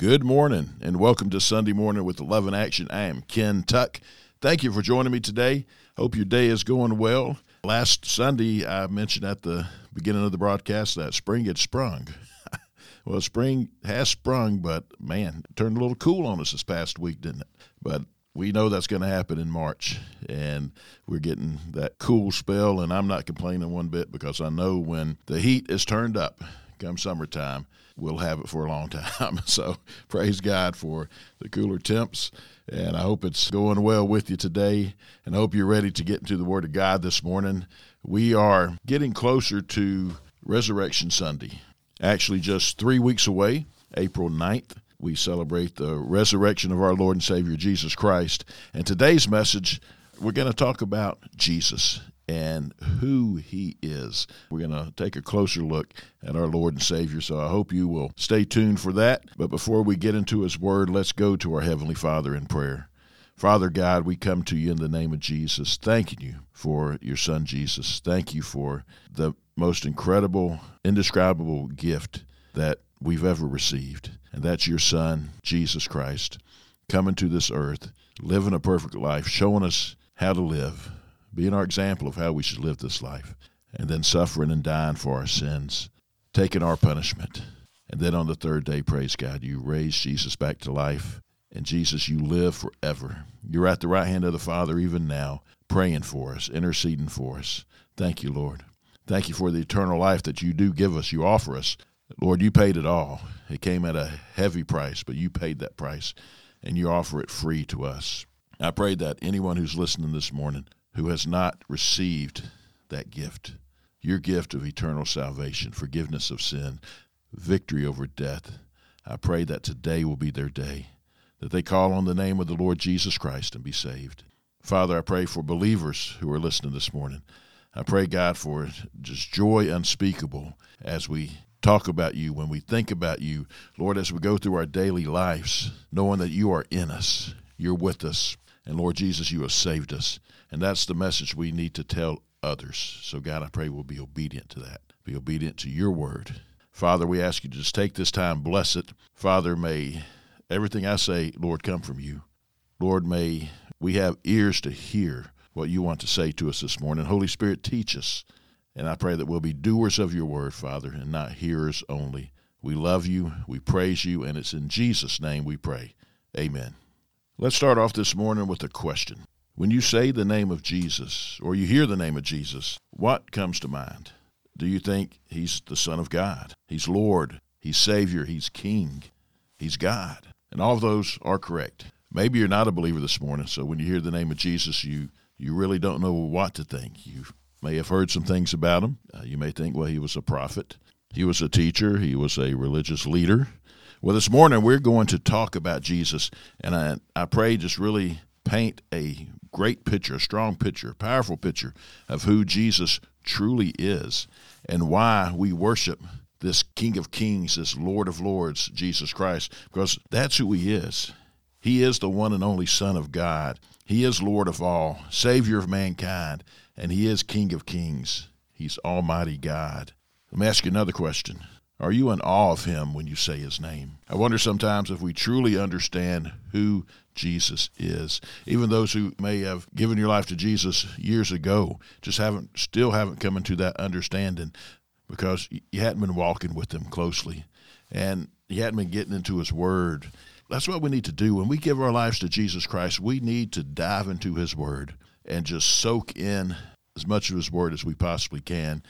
Good morning and welcome to Sunday Morning with Love in Action. I am Ken Tuck. Thank you for joining me today. Hope your day is going well. Last Sunday, I mentioned at the beginning of the broadcast that spring had sprung. well, spring has sprung, but man, it turned a little cool on us this past week, didn't it? But we know that's going to happen in March, and we're getting that cool spell, and I'm not complaining one bit because I know when the heat is turned up come summertime, we'll have it for a long time. So praise God for the cooler temps, and I hope it's going well with you today, and I hope you're ready to get into the Word of God this morning. We are getting closer to Resurrection Sunday, actually just three weeks away, April 9th we celebrate the resurrection of our Lord and Savior Jesus Christ. And today's message, we're going to talk about Jesus and who he is. We're going to take a closer look at our Lord and Savior. So I hope you will stay tuned for that. But before we get into his word, let's go to our Heavenly Father in prayer. Father God, we come to you in the name of Jesus, thanking you for your Son Jesus. Thank you for the most incredible, indescribable gift that we've ever received. And that's your Son, Jesus Christ, coming to this earth, living a perfect life, showing us how to live, being our example of how we should live this life, and then suffering and dying for our sins, taking our punishment. And then on the third day, praise God, you raised Jesus back to life. And Jesus, you live forever. You're at the right hand of the Father even now, praying for us, interceding for us. Thank you, Lord. Thank you for the eternal life that you do give us, you offer us Lord, you paid it all. It came at a heavy price, but you paid that price and you offer it free to us. I pray that anyone who's listening this morning who has not received that gift, your gift of eternal salvation, forgiveness of sin, victory over death, I pray that today will be their day, that they call on the name of the Lord Jesus Christ and be saved. Father, I pray for believers who are listening this morning. I pray, God, for just joy unspeakable as we talk about you, when we think about you, Lord, as we go through our daily lives, knowing that you are in us, you're with us, and Lord Jesus, you have saved us. And that's the message we need to tell others. So, God, I pray we'll be obedient to that, be obedient to your word. Father, we ask you to just take this time, bless it. Father, may everything I say, Lord, come from you. Lord, may we have ears to hear what you want to say to us this morning. Holy Spirit, teach us. And I pray that we'll be doers of your word, Father, and not hearers only. We love you, we praise you, and it's in Jesus' name we pray. Amen. Let's start off this morning with a question. When you say the name of Jesus, or you hear the name of Jesus, what comes to mind? Do you think he's the Son of God? He's Lord, he's Savior, he's King, he's God. And all of those are correct. Maybe you're not a believer this morning, so when you hear the name of Jesus, you, you really don't know what to think. You may have heard some things about him. Uh, you may think, well, he was a prophet, he was a teacher, he was a religious leader. Well, this morning we're going to talk about Jesus, and I, I pray just really paint a great picture, a strong picture, a powerful picture of who Jesus truly is and why we worship this King of Kings, this Lord of Lords, Jesus Christ, because that's who he is. He is the one and only Son of God. He is Lord of all, Savior of mankind, and He is King of kings. He's Almighty God. Let me ask you another question. Are you in awe of Him when you say His name? I wonder sometimes if we truly understand who Jesus is. Even those who may have given your life to Jesus years ago just haven't, still haven't come into that understanding because you hadn't been walking with Him closely and you hadn't been getting into His Word. That's what we need to do. When we give our lives to Jesus Christ, we need to dive into His Word and just soak in as much of His Word as we possibly can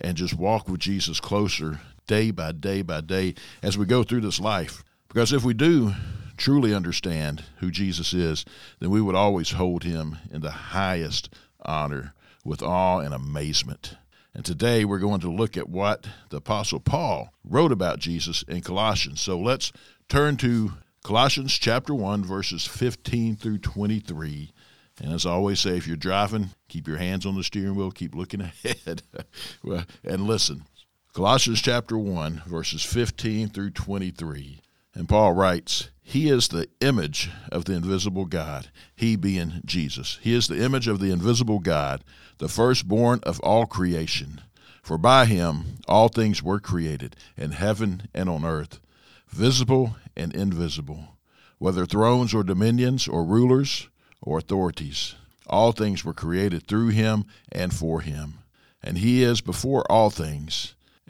and just walk with Jesus closer day by day by day as we go through this life. Because if we do truly understand who Jesus is, then we would always hold Him in the highest honor with awe and amazement. And today we're going to look at what the Apostle Paul wrote about Jesus in Colossians. So let's turn to Colossians chapter 1, verses 15 through 23. And as I always say, if you're driving, keep your hands on the steering wheel, keep looking ahead, and listen. Colossians chapter 1, verses 15 through 23. And Paul writes, He is the image of the invisible God, He being Jesus. He is the image of the invisible God, the firstborn of all creation. For by Him all things were created, in heaven and on earth, visible and invisible, whether thrones or dominions or rulers or authorities. All things were created through him and for him. And he is before all things,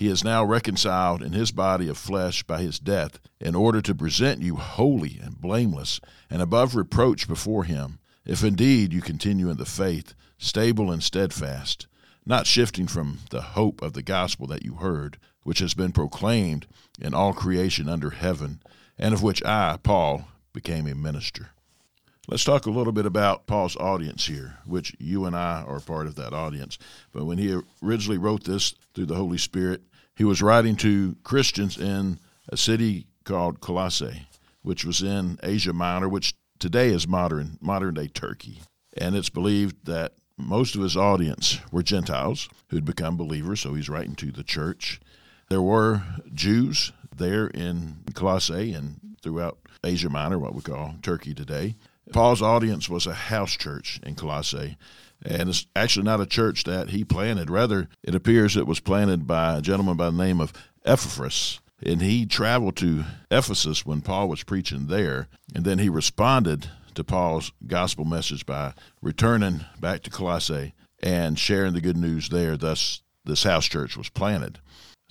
he is now reconciled in his body of flesh by his death, in order to present you holy and blameless and above reproach before him, if indeed you continue in the faith, stable and steadfast, not shifting from the hope of the gospel that you heard, which has been proclaimed in all creation under heaven, and of which I, Paul, became a minister. Let's talk a little bit about Paul's audience here, which you and I are part of that audience. But when he originally wrote this through the Holy Spirit, he was writing to Christians in a city called Colossae, which was in Asia Minor, which today is modern modern day Turkey. And it's believed that most of his audience were Gentiles who'd become believers, so he's writing to the church. There were Jews there in Colossae and throughout Asia Minor, what we call Turkey today. Paul's audience was a house church in Colossae, and it's actually not a church that he planted. Rather, it appears it was planted by a gentleman by the name of Epaphras, and he traveled to Ephesus when Paul was preaching there, and then he responded to Paul's gospel message by returning back to Colossae and sharing the good news there. Thus, this house church was planted.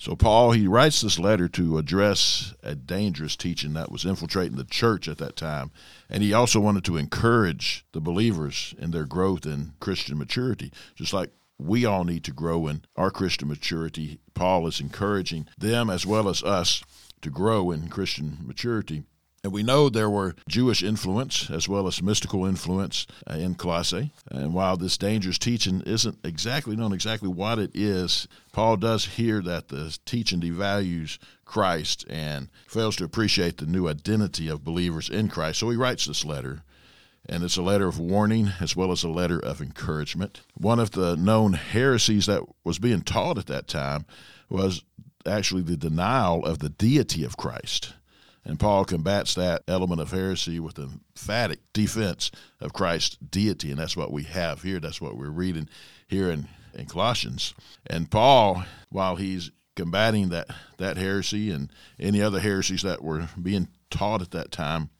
So, Paul, he writes this letter to address a dangerous teaching that was infiltrating the church at that time. And he also wanted to encourage the believers in their growth in Christian maturity, just like we all need to grow in our Christian maturity. Paul is encouraging them as well as us to grow in Christian maturity. And we know there were Jewish influence as well as mystical influence uh, in Colossae. And while this dangerous teaching isn't exactly known exactly what it is, Paul does hear that the teaching devalues Christ and fails to appreciate the new identity of believers in Christ. So he writes this letter. And it's a letter of warning as well as a letter of encouragement. One of the known heresies that was being taught at that time was actually the denial of the deity of Christ. And Paul combats that element of heresy with emphatic defense of Christ's deity. And that's what we have here. That's what we're reading here in, in Colossians. And Paul, while he's combating that, that heresy and any other heresies that were being taught at that time,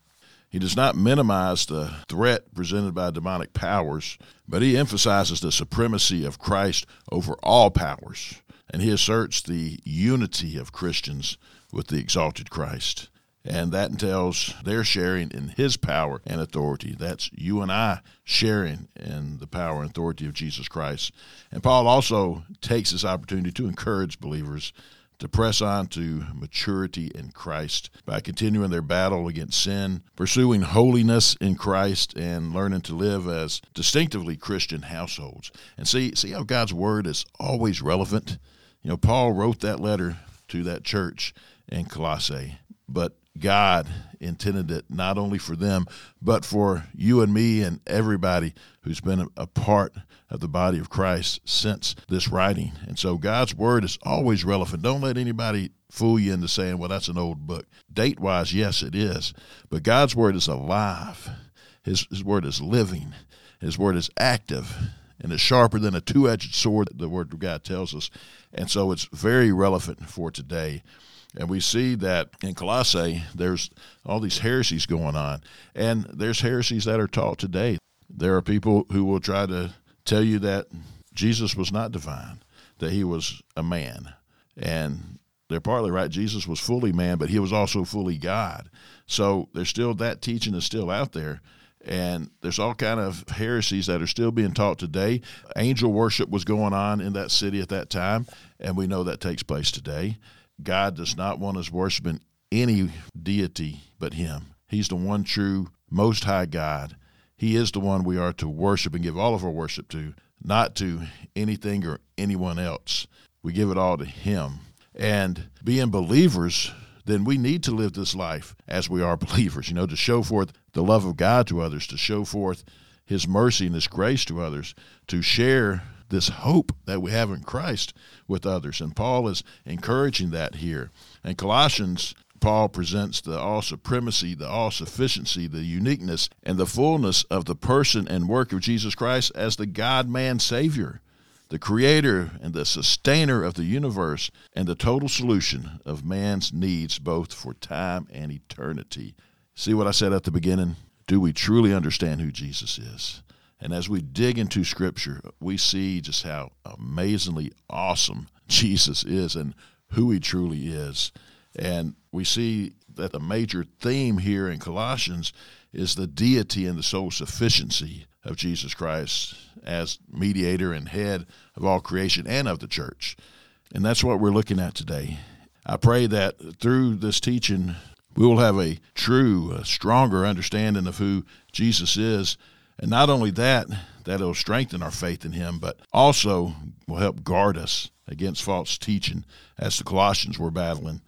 he does not minimize the threat presented by demonic powers, but he emphasizes the supremacy of Christ over all powers. And he asserts the unity of Christians with the exalted Christ. And that entails their sharing in his power and authority. That's you and I sharing in the power and authority of Jesus Christ. And Paul also takes this opportunity to encourage believers to press on to maturity in Christ by continuing their battle against sin, pursuing holiness in Christ, and learning to live as distinctively Christian households. And see, see how God's word is always relevant. You know, Paul wrote that letter to that church in Colossae, but God intended it not only for them, but for you and me and everybody who's been a, part of the body of Christ since this writing. And so God's word is always relevant. Don't let anybody fool you into saying, well, that's an old book. Date wise, yes, it is. But God's word is alive, His, His word is living, His word is active. And it's sharper than a two edged sword, the Word of God tells us. And so it's very relevant for today. And we see that in Colossae, there's all these heresies going on. And there's heresies that are taught today. There are people who will try to tell you that Jesus was not divine, that he was a man. And they're partly right. Jesus was fully man, but he was also fully God. So there's still that teaching is still out there. And there's all kind of heresies that are still being taught today. Angel worship was going on in that city at that time, and we know that takes place today. God does not want us worshiping any deity but Him. He's the one true, most high God. He is the one we are to worship and give all of our worship to, not to anything or anyone else. We give it all to Him. And being believers then we need to live this life as we are believers, you know, to show forth the love of God to others, to show forth his mercy and his grace to others, to share this hope that we have in Christ with others. And Paul is encouraging that here. And Colossians, Paul presents the all supremacy, the all sufficiency, the uniqueness, and the fullness of the person and work of Jesus Christ as the God man Savior, the creator and the sustainer of the universe, and the total solution of man's needs both for time and eternity. See what I said at the beginning? Do we truly understand who Jesus is? And as we dig into Scripture, we see just how amazingly awesome Jesus is and who he truly is. And we see that the major theme here in Colossians is the deity and the sole sufficiency of Jesus Christ as mediator and head of all creation and of the church. And that's what we're looking at today. I pray that through this teaching, we will have a true, a stronger understanding of who Jesus is and not only that, that it'll strengthen our faith in him, but also will help guard us against false teaching as the Colossians were battling.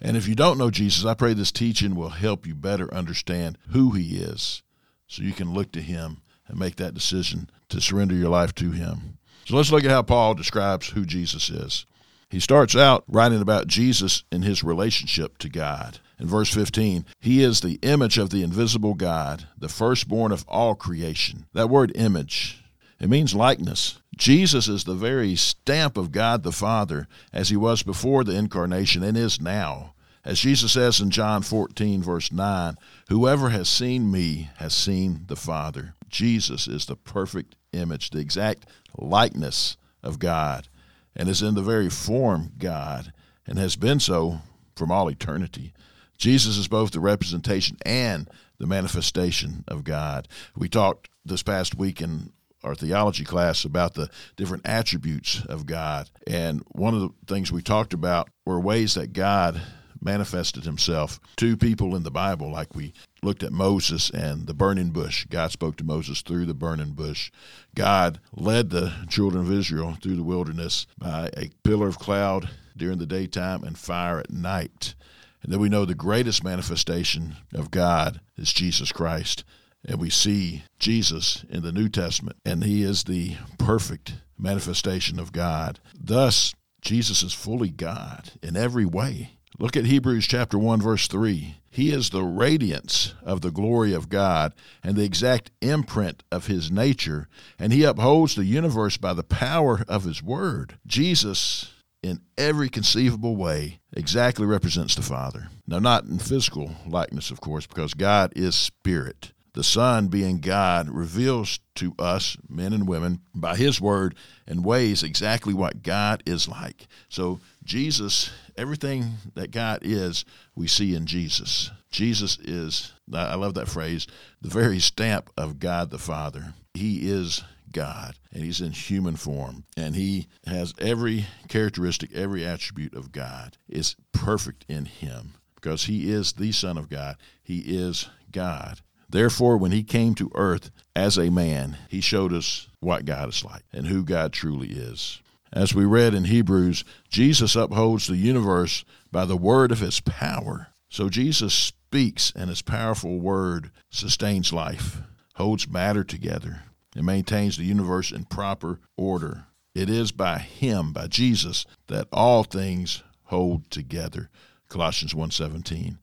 And if you don't know Jesus, I pray this teaching will help you better understand who he is so you can look to him and make that decision to surrender your life to him. So let's look at how Paul describes who Jesus is. He starts out writing about Jesus in his relationship to God in verse 15, he is the image of the invisible God, the firstborn of all creation. That word image, it means likeness. Jesus is the very stamp of God the Father, as he was before the incarnation and is now. As Jesus says in John 14, verse 9, whoever has seen me has seen the Father. Jesus is the perfect image, the exact likeness of God, and is in the very form God, and has been so from all eternity. Jesus is both the representation and the manifestation of God. We talked this past week in our theology class about the different attributes of God. And one of the things we talked about were ways that God manifested himself to people in the Bible, like we looked at Moses and the burning bush. God spoke to Moses through the burning bush. God led the children of Israel through the wilderness by a pillar of cloud during the daytime and fire at night. And then we know the greatest manifestation of God is Jesus Christ. And we see Jesus in the New Testament, and he is the perfect manifestation of God. Thus, Jesus is fully God in every way. Look at Hebrews chapter 1 verse 3. He is the radiance of the glory of God and the exact imprint of his nature, and he upholds the universe by the power of his word. Jesus in every conceivable way exactly represents the Father. Now, not in physical likeness, of course, because God is spirit. The Son, being God, reveals to us, men and women, by His word and ways exactly what God is like. So, Jesus, everything that God is, we see in Jesus. Jesus is, I love that phrase, the very stamp of God the Father. He is God, and he's in human form, and he has every characteristic, every attribute of God is perfect in him because he is the Son of God. He is God. Therefore, when he came to earth as a man, he showed us what God is like and who God truly is. As we read in Hebrews, Jesus upholds the universe by the word of his power. So Jesus speaks, and his powerful word sustains life, holds matter together, and maintains the universe in proper order. It is by him, by Jesus, that all things hold together. Colossians 1:17.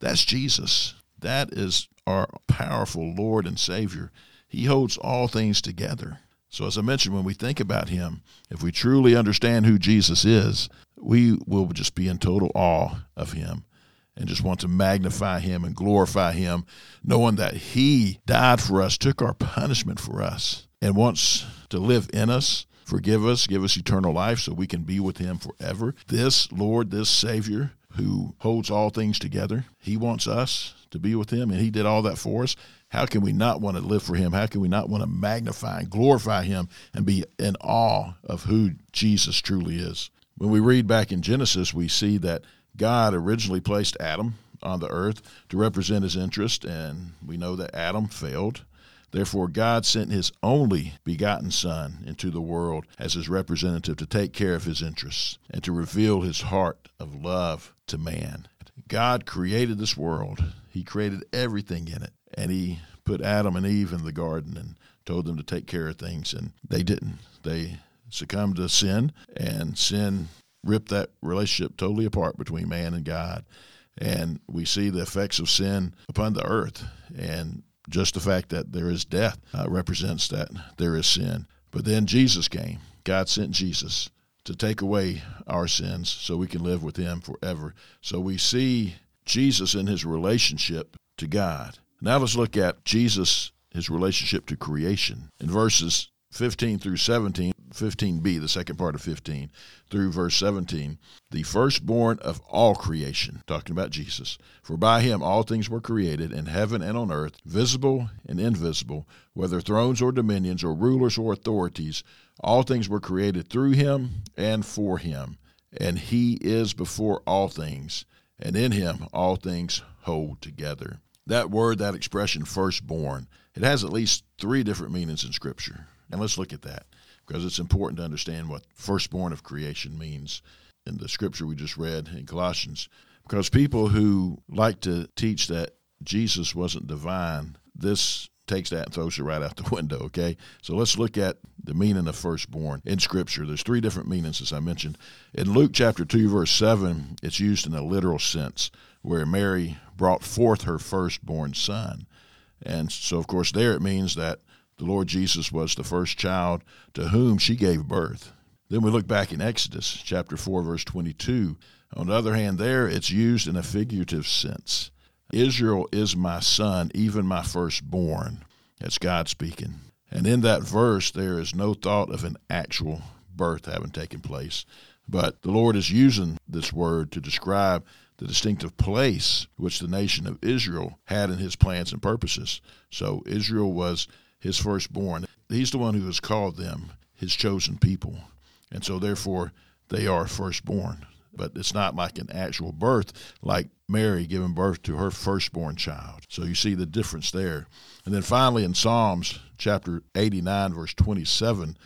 That's Jesus. That is our powerful Lord and Savior. He holds all things together. So as I mentioned when we think about him, if we truly understand who Jesus is, we will just be in total awe of him and just want to magnify him and glorify him, knowing that he died for us, took our punishment for us, and wants to live in us, forgive us, give us eternal life so we can be with him forever. This Lord, this Savior who holds all things together, he wants us to be with him, and he did all that for us. How can we not want to live for him? How can we not want to magnify and glorify him and be in awe of who Jesus truly is? When we read back in Genesis, we see that God originally placed Adam on the earth to represent his interest, and we know that Adam failed. Therefore, God sent his only begotten Son into the world as his representative to take care of his interests and to reveal his heart of love to man. God created this world, he created everything in it, and he put Adam and Eve in the garden and told them to take care of things, and they didn't. They succumbed to sin, and sin ripped that relationship totally apart between man and God. And we see the effects of sin upon the earth. And just the fact that there is death uh, represents that there is sin. But then Jesus came. God sent Jesus to take away our sins so we can live with Him forever. So we see Jesus in His relationship to God. Now let's look at Jesus, His relationship to creation. In verses 15 through 17, 15b, the second part of 15, through verse 17, the firstborn of all creation, talking about Jesus. For by him all things were created in heaven and on earth, visible and invisible, whether thrones or dominions or rulers or authorities, all things were created through him and for him. And he is before all things, and in him all things hold together. That word, that expression, firstborn, it has at least three different meanings in Scripture. And let's look at that because it's important to understand what firstborn of creation means in the scripture we just read in Colossians. Because people who like to teach that Jesus wasn't divine, this takes that and throws it right out the window, okay? So let's look at the meaning of firstborn in Scripture. There's three different meanings, as I mentioned. In Luke chapter 2, verse 7, it's used in a literal sense, where Mary brought forth her firstborn son. And so, of course, there it means that the Lord Jesus was the first child to whom she gave birth. Then we look back in Exodus chapter 4, verse 22. On the other hand, there it's used in a figurative sense. Israel is my son, even my firstborn. That's God speaking. And in that verse, there is no thought of an actual birth having taken place. But the Lord is using this word to describe the distinctive place which the nation of Israel had in his plans and purposes. So Israel was his firstborn. He's the one who has called them his chosen people. And so, therefore, they are firstborn. But it's not like an actual birth, like Mary giving birth to her firstborn child. So you see the difference there. And then finally, in Psalms chapter 89, verse 27,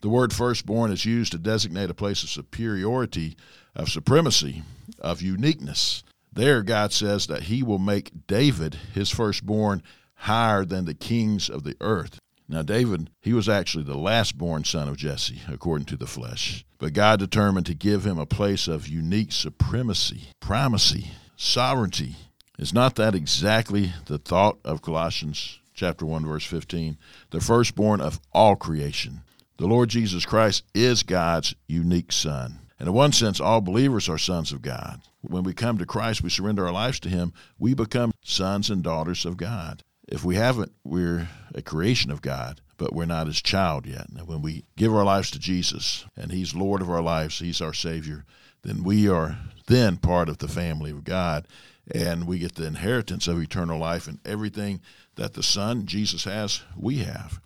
the word firstborn is used to designate a place of superiority, of supremacy, of uniqueness. There, God says that He will make David, His firstborn, higher than the kings of the earth. Now, David, he was actually the last born son of Jesse, according to the flesh. But God determined to give him a place of unique supremacy, primacy, sovereignty. Is not that exactly the thought of Colossians chapter 1 verse 15? The firstborn of all creation. The Lord Jesus Christ is God's unique son. And in one sense, all believers are sons of God. When we come to Christ, we surrender our lives to Him, we become sons and daughters of God. If we haven't, we're a creation of God, but we're not his child yet. And when we give our lives to Jesus and he's Lord of our lives, he's our Savior, then we are then part of the family of God and we get the inheritance of eternal life and everything that the Son, Jesus, has, we have.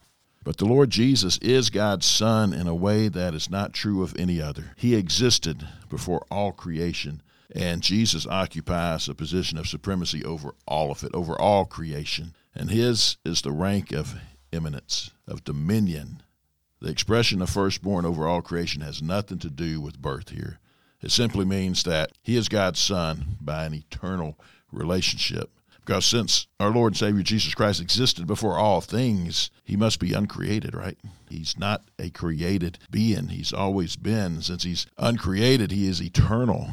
But the Lord Jesus is God's Son in a way that is not true of any other. He existed before all creation, and Jesus occupies a position of supremacy over all of it, over all creation and his is the rank of eminence, of dominion. The expression of firstborn over all creation has nothing to do with birth here. It simply means that he is God's son by an eternal relationship. Because since our Lord and Savior Jesus Christ existed before all things, he must be uncreated, right? He's not a created being. He's always been. Since he's uncreated, he is eternal.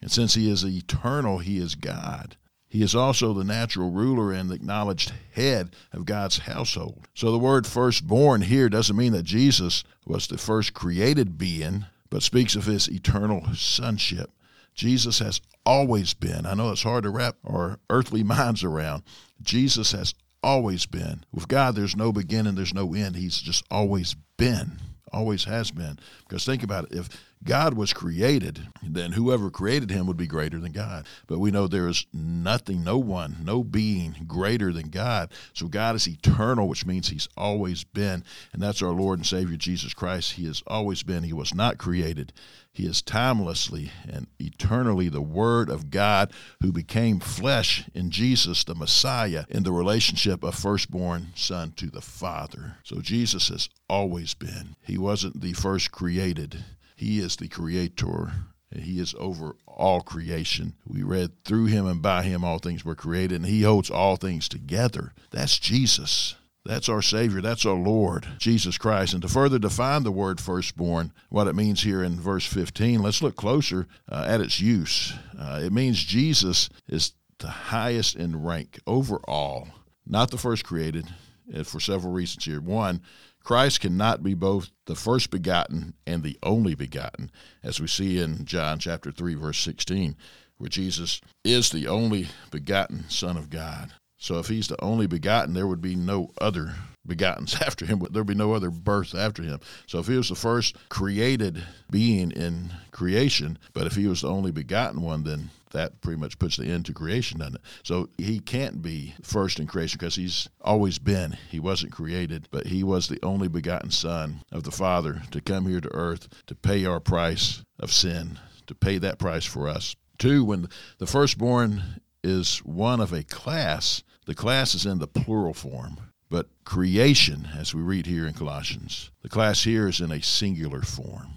And since he is eternal, he is God. He is also the natural ruler and the acknowledged head of God's household. So the word firstborn here doesn't mean that Jesus was the first created being, but speaks of his eternal sonship. Jesus has always been. I know it's hard to wrap our earthly minds around. Jesus has always been. With God, there's no beginning, there's no end. He's just always been, always has been. Because think about it if God was created, then whoever created him would be greater than God. But we know there is nothing, no one, no being greater than God. So God is eternal, which means he's always been. And that's our Lord and Savior Jesus Christ. He has always been. He was not created. He is timelessly and eternally the Word of God who became flesh in Jesus, the Messiah, in the relationship of firstborn Son to the Father. So Jesus has always been. He wasn't the first created, He is the Creator. He is over all creation. We read through him and by him all things were created, and he holds all things together. That's Jesus. That's our Savior. That's our Lord, Jesus Christ. And to further define the word firstborn, what it means here in verse 15, let's look closer uh, at its use. Uh, it means Jesus is the highest in rank overall, not the first created, uh, for several reasons here. One, Christ cannot be both the first begotten and the only begotten, as we see in John chapter 3, verse 16, where Jesus is the only begotten Son of God. So if he's the only begotten, there would be no other begottens after him. but There would be no other birth after him. So if he was the first created being in creation, but if he was the only begotten one, then that pretty much puts the end to creation, doesn't it? So he can't be first in creation because he's always been. He wasn't created, but he was the only begotten Son of the Father to come here to earth to pay our price of sin, to pay that price for us. Two, when the firstborn is one of a class, the class is in the plural form. But creation, as we read here in Colossians, the class here is in a singular form.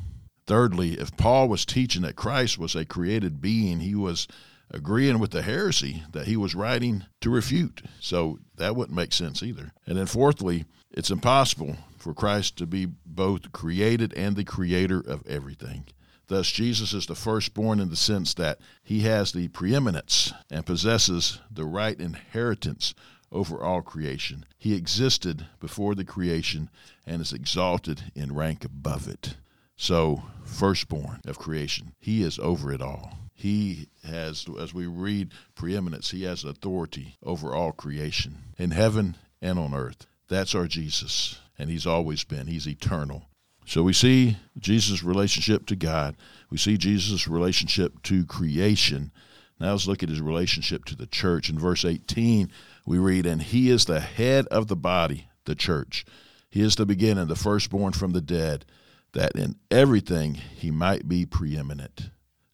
Thirdly, if Paul was teaching that Christ was a created being, he was agreeing with the heresy that he was writing to refute. So that wouldn't make sense either. And then fourthly, it's impossible for Christ to be both created and the creator of everything. Thus, Jesus is the firstborn in the sense that he has the preeminence and possesses the right inheritance over all creation. He existed before the creation and is exalted in rank above it. So, firstborn of creation, he is over it all. He has, as we read preeminence, he has authority over all creation in heaven and on earth. That's our Jesus, and he's always been. He's eternal. So we see Jesus' relationship to God. We see Jesus' relationship to creation. Now let's look at his relationship to the church. In verse 18, we read, And he is the head of the body, the church. He is the beginning, the firstborn from the dead, that in everything he might be preeminent.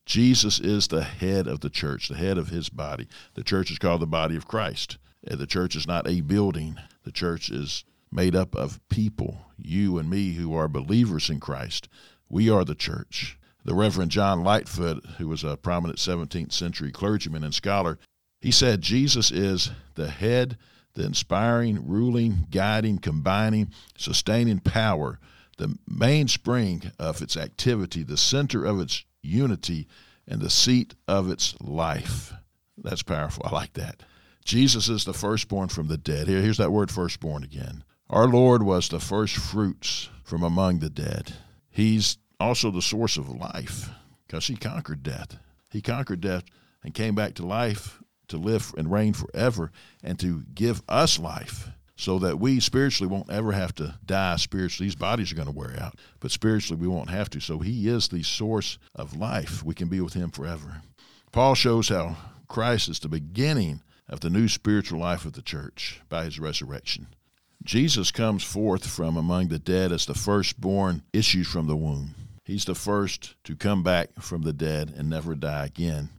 Jesus is the head of the church, the head of his body. The church is called the body of Christ. The church is not a building, the church is made up of people, you and me, who are believers in Christ. We are the church. The Reverend John Lightfoot, who was a prominent 17th century clergyman and scholar, he said Jesus is the head, the inspiring, ruling, guiding, combining, sustaining power, the mainspring of its activity, the center of its unity, and the seat of its life. That's powerful. I like that. Jesus is the firstborn from the dead. Here, here's that word firstborn again. Our Lord was the first fruits from among the dead. He's also the source of life because he conquered death. He conquered death and came back to life to live and reign forever and to give us life so that we spiritually won't ever have to die spiritually. These bodies are going to wear out, but spiritually we won't have to. So he is the source of life. We can be with him forever. Paul shows how Christ is the beginning of the new spiritual life of the church by his resurrection. Jesus comes forth from among the dead as the firstborn issues from the womb. He's the first to come back from the dead and never die again.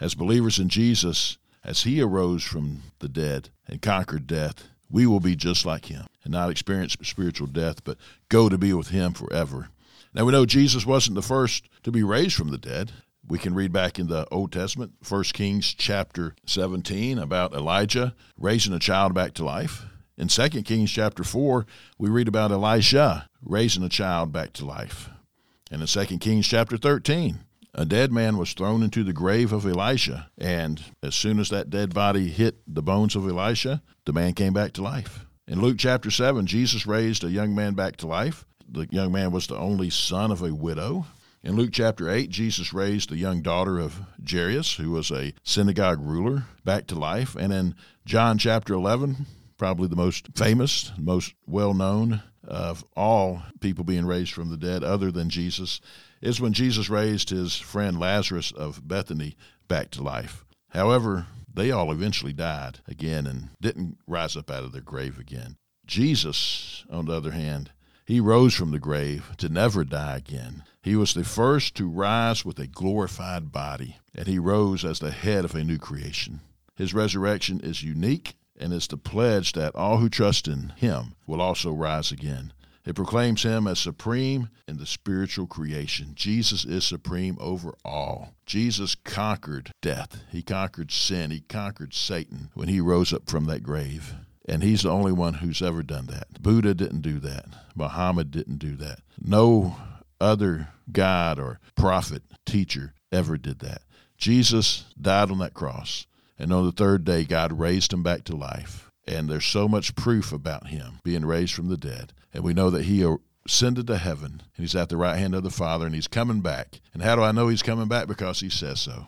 As believers in Jesus, as he arose from the dead and conquered death, we will be just like him and not experience spiritual death, but go to be with him forever. Now we know Jesus wasn't the first to be raised from the dead. We can read back in the Old Testament, 1 Kings chapter 17, about Elijah raising a child back to life. In 2 Kings chapter 4, we read about Elisha raising a child back to life. And in 2 Kings chapter 13, a dead man was thrown into the grave of Elisha, and as soon as that dead body hit the bones of Elisha, the man came back to life. In Luke chapter 7, Jesus raised a young man back to life. The young man was the only son of a widow. In Luke chapter 8, Jesus raised the young daughter of Jairus, who was a synagogue ruler, back to life. And in John chapter 11, probably the most famous, most well known of all people being raised from the dead, other than Jesus, is when Jesus raised his friend Lazarus of Bethany back to life. However, they all eventually died again and didn't rise up out of their grave again. Jesus, on the other hand, he rose from the grave to never die again. He was the first to rise with a glorified body, and he rose as the head of a new creation. His resurrection is unique and is the pledge that all who trust in him will also rise again. It proclaims him as supreme in the spiritual creation. Jesus is supreme over all. Jesus conquered death. He conquered sin. He conquered Satan when he rose up from that grave. And he's the only one who's ever done that. Buddha didn't do that. Muhammad didn't do that. No other God or prophet, teacher ever did that. Jesus died on that cross. And on the third day, God raised him back to life. And there's so much proof about him being raised from the dead. And we know that he ascended to heaven and he's at the right hand of the Father and he's coming back. And how do I know he's coming back? Because he says so.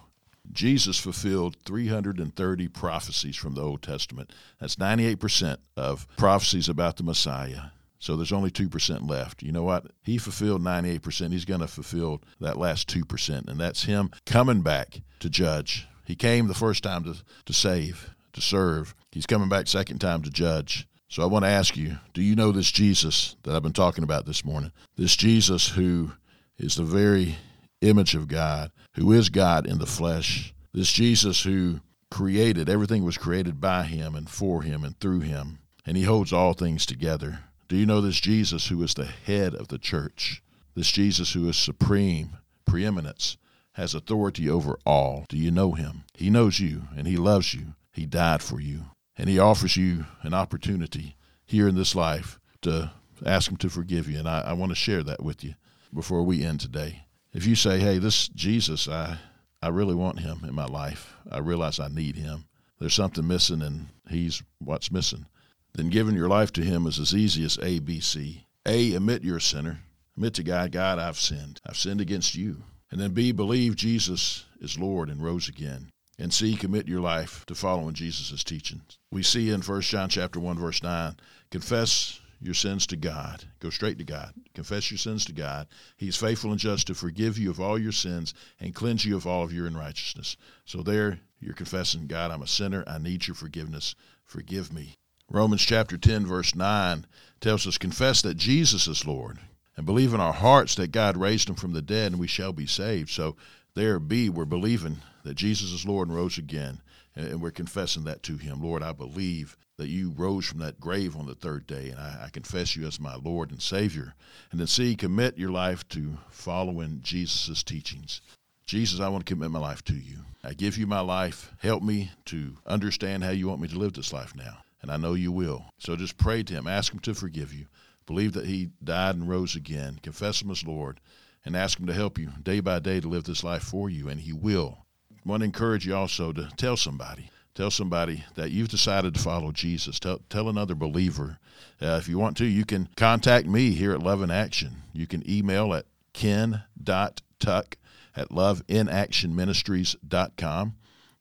Jesus fulfilled 330 prophecies from the Old Testament. That's 98% of prophecies about the Messiah. So there's only 2% left. You know what? He fulfilled 98%. He's going to fulfill that last 2%. And that's him coming back to judge. He came the first time to, to save, to serve. He's coming back second time to judge. So I want to ask you do you know this Jesus that I've been talking about this morning? This Jesus who is the very image of God, who is God in the flesh. This Jesus who created, everything was created by him and for him and through him, and he holds all things together. Do you know this Jesus who is the head of the church? This Jesus who is supreme, preeminence, has authority over all. Do you know him? He knows you and he loves you. He died for you. And he offers you an opportunity here in this life to ask him to forgive you. And I, I want to share that with you before we end today. If you say, hey, this Jesus, I, I really want him in my life, I realize I need him. There's something missing, and he's what's missing. Then giving your life to him is as easy as A, B, C. A, admit you're a sinner. Admit to God, God, I've sinned. I've sinned against you. And then B, believe Jesus is Lord and rose again. And C, commit your life to following Jesus' teachings. We see in 1 John chapter 1, verse 9, confess your sins to God. Go straight to God. Confess your sins to God. He's faithful and just to forgive you of all your sins and cleanse you of all of your unrighteousness. So there you're confessing, God, I'm a sinner. I need your forgiveness. Forgive me. Romans chapter 10, verse 9 tells us, confess that Jesus is Lord and believe in our hearts that God raised him from the dead and we shall be saved. So there, be, we're believing that Jesus is Lord and rose again, and we're confessing that to him. Lord, I believe that you rose from that grave on the third day, and I, I confess you as my Lord and Savior. And then C, commit your life to following Jesus' teachings. Jesus, I want to commit my life to you. I give you my life. Help me to understand how you want me to live this life now. And I know you will. So just pray to him. Ask him to forgive you. Believe that he died and rose again. Confess him as Lord and ask him to help you day by day to live this life for you, and he will. I want to encourage you also to tell somebody. Tell somebody that you've decided to follow Jesus. Tell, tell another believer. Uh, if you want to, you can contact me here at Love in Action. You can email at ken.tuck at loveinactionministries.com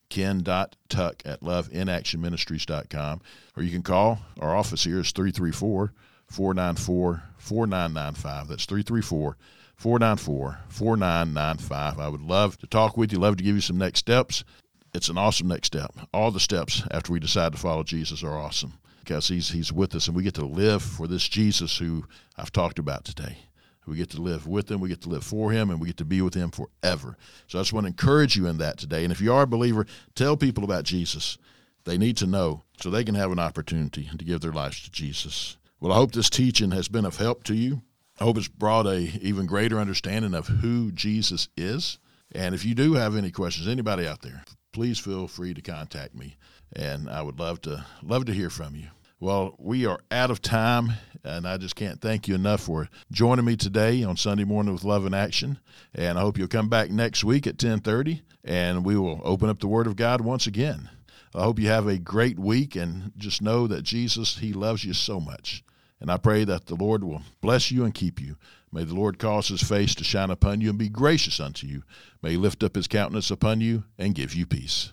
ken.tuck at loveinactionministries.com or you can call our office here is 334 494 4995 that's 334 494 4995. I would love to talk with you, love to give you some next steps. It's an awesome next step. All the steps after we decide to follow Jesus are awesome because he's, he's with us and we get to live for this Jesus who I've talked about today. We get to live with him, we get to live for him, and we get to be with him forever. So I just want to encourage you in that today. And if you are a believer, tell people about Jesus. They need to know so they can have an opportunity to give their lives to Jesus. Well, I hope this teaching has been of help to you. I hope it's brought a even greater understanding of who Jesus is. And if you do have any questions, anybody out there, please feel free to contact me, and I would love to love to hear from you. Well, we are out of time, and I just can't thank you enough for joining me today on Sunday morning with Love in Action. And I hope you'll come back next week at 10:30, and we will open up the Word of God once again. I hope you have a great week, and just know that Jesus, He loves you so much. And I pray that the Lord will bless you and keep you. May the Lord cause his face to shine upon you and be gracious unto you. May he lift up his countenance upon you and give you peace.